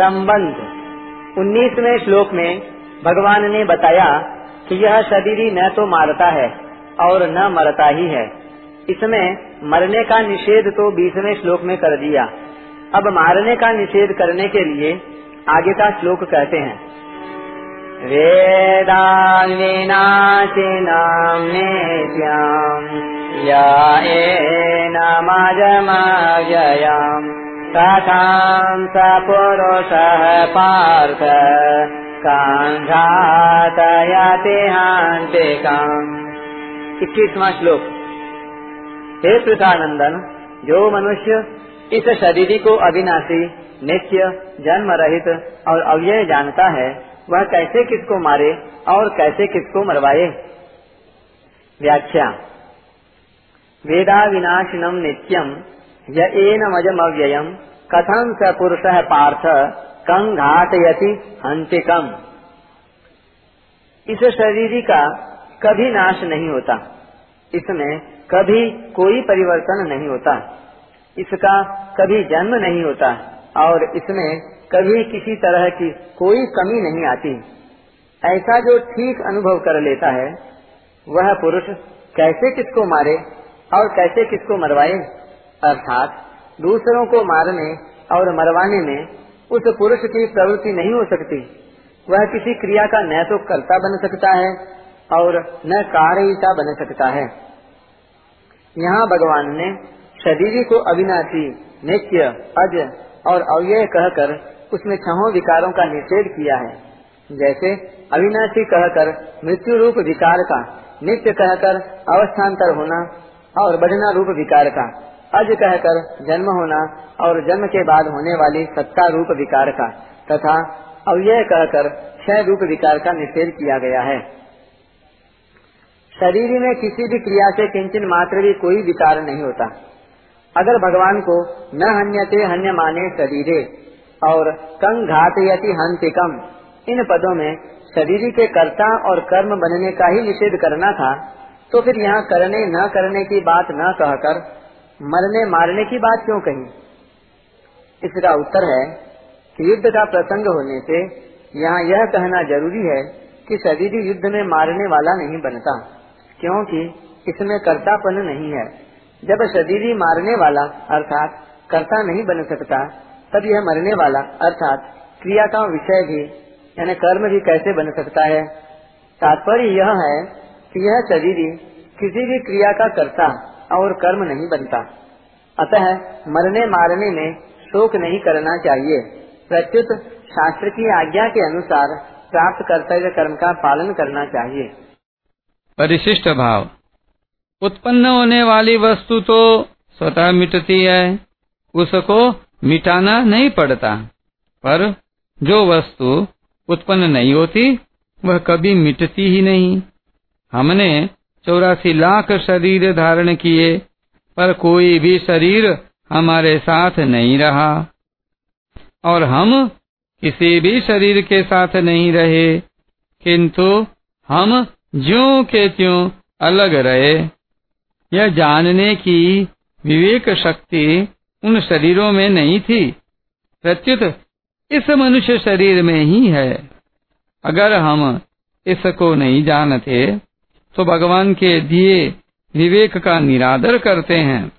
संबंध। उन्नीसवें श्लोक में भगवान ने बताया कि यह शरीर न तो मारता है और न मरता ही है। इसमें मरने का निषेध तो बीसवें श्लोक में कर दिया। अब मारने का निषेध करने के लिए आगे का श्लोक कहते हैं। वेदाविनाशिनां नित्यम् या तथां स पुरुषः पार्थ काङ्घातयति श्लोक। हे पृथानंदन जो मनुष्य इस शरीर को अविनाशी, नित्य जन्म रहित और अव्यय जानता है, वह कैसे किसको मारे और कैसे किसको मरवाए? व्याख्या। वेदा विनाशिनम नित्यम यनमजम अव्ययम कथम स पुरुष पार्थ? कं घाटयति अंतिकम इस शरीर का कभी नाश नहीं होता। इसमें कभी कोई परिवर्तन नहीं होता। इसका कभी जन्म नहीं होता। और इसमें कभी किसी तरह की कोई कमी नहीं आती। ऐसा जो ठीक अनुभव कर लेता है, वह पुरुष कैसे किसको मारे और कैसे किसको मरवाए? अर्थात दूसरों को मारने और मरवाने में उस पुरुष की प्रवृत्ति नहीं हो सकती। वह किसी क्रिया का न तो कर्ता बन सकता है और न कार्यता बन सकता है। यहाँ भगवान ने शरीर को अविनाशी, नित्य, अज और अव्यय कहकर उसमें छहों विकारों का निषेध किया है। जैसे अविनाशी कहकर मृत्यु रूप विकार का, नित्य कहकर अवस्थान्तर होना और बढ़ना रूप विकार का। अज कहकर जन्म होना और जन्म के बाद होने वाली सत्ता रूप विकार का तथा अव्यय कहकर क्षय रूप विकार का निषेध किया गया है। शरीर में किसी भी क्रिया से किंचन मात्र भी कोई विकार नहीं होता। अगर भगवान को न हन्यते हन्य माने शरीरे और कं घातयति हंतिकम इन पदों में शरीर के कर्ता और कर्म बनने का ही निषेध करना था तो फिर यहाँ करने न करने की बात न कहकर मरने मारने की बात क्यों कही? इसका उत्तर है कि युद्ध का प्रसंग होने से यहाँ यह कहना ज़रूरी है कि शरीर युद्ध में मारने वाला नहीं बनता, क्योंकि इसमें कर्तापन नहीं है। जब शरीर मारने वाला अर्थात कर्ता नहीं बन सकता, तब यह मरने वाला अर्थात क्रिया का विषय भी, यानी कर्म भी कैसे बन सकता है? तात्पर्य यह है कि यह शरीर किसी भी क्रिया का कर्ता और कर्म नहीं बनता। अतः मरने मारने में शोक नहीं करना चाहिए। प्रत्युत शास्त्र की आज्ञा के अनुसार प्राप्त कर्तव्य कर्म का पालन करना चाहिए। परिशिष्ट भाव। उत्पन्न होने वाली वस्तु तो स्वतः मिटती है, उसको मिटाना नहीं पड़ता। पर जो वस्तु उत्पन्न नहीं होती, वह कभी मिटती ही नहीं। हमने चौरासी लाख शरीर धारण किए, पर कोई भी शरीर हमारे साथ नहीं रहा। और हम किसी भी शरीर के साथ नहीं रहे, किंतु हम ज्यो के त्यों अलग रहे। यह जानने की विवेक शक्ति उन शरीरों में नहीं थी, प्रत्युत इस मनुष्य शरीर में ही है। अगर हम इसको नहीं जानते तो भगवान के दिए विवेक का निरादर करते हैं।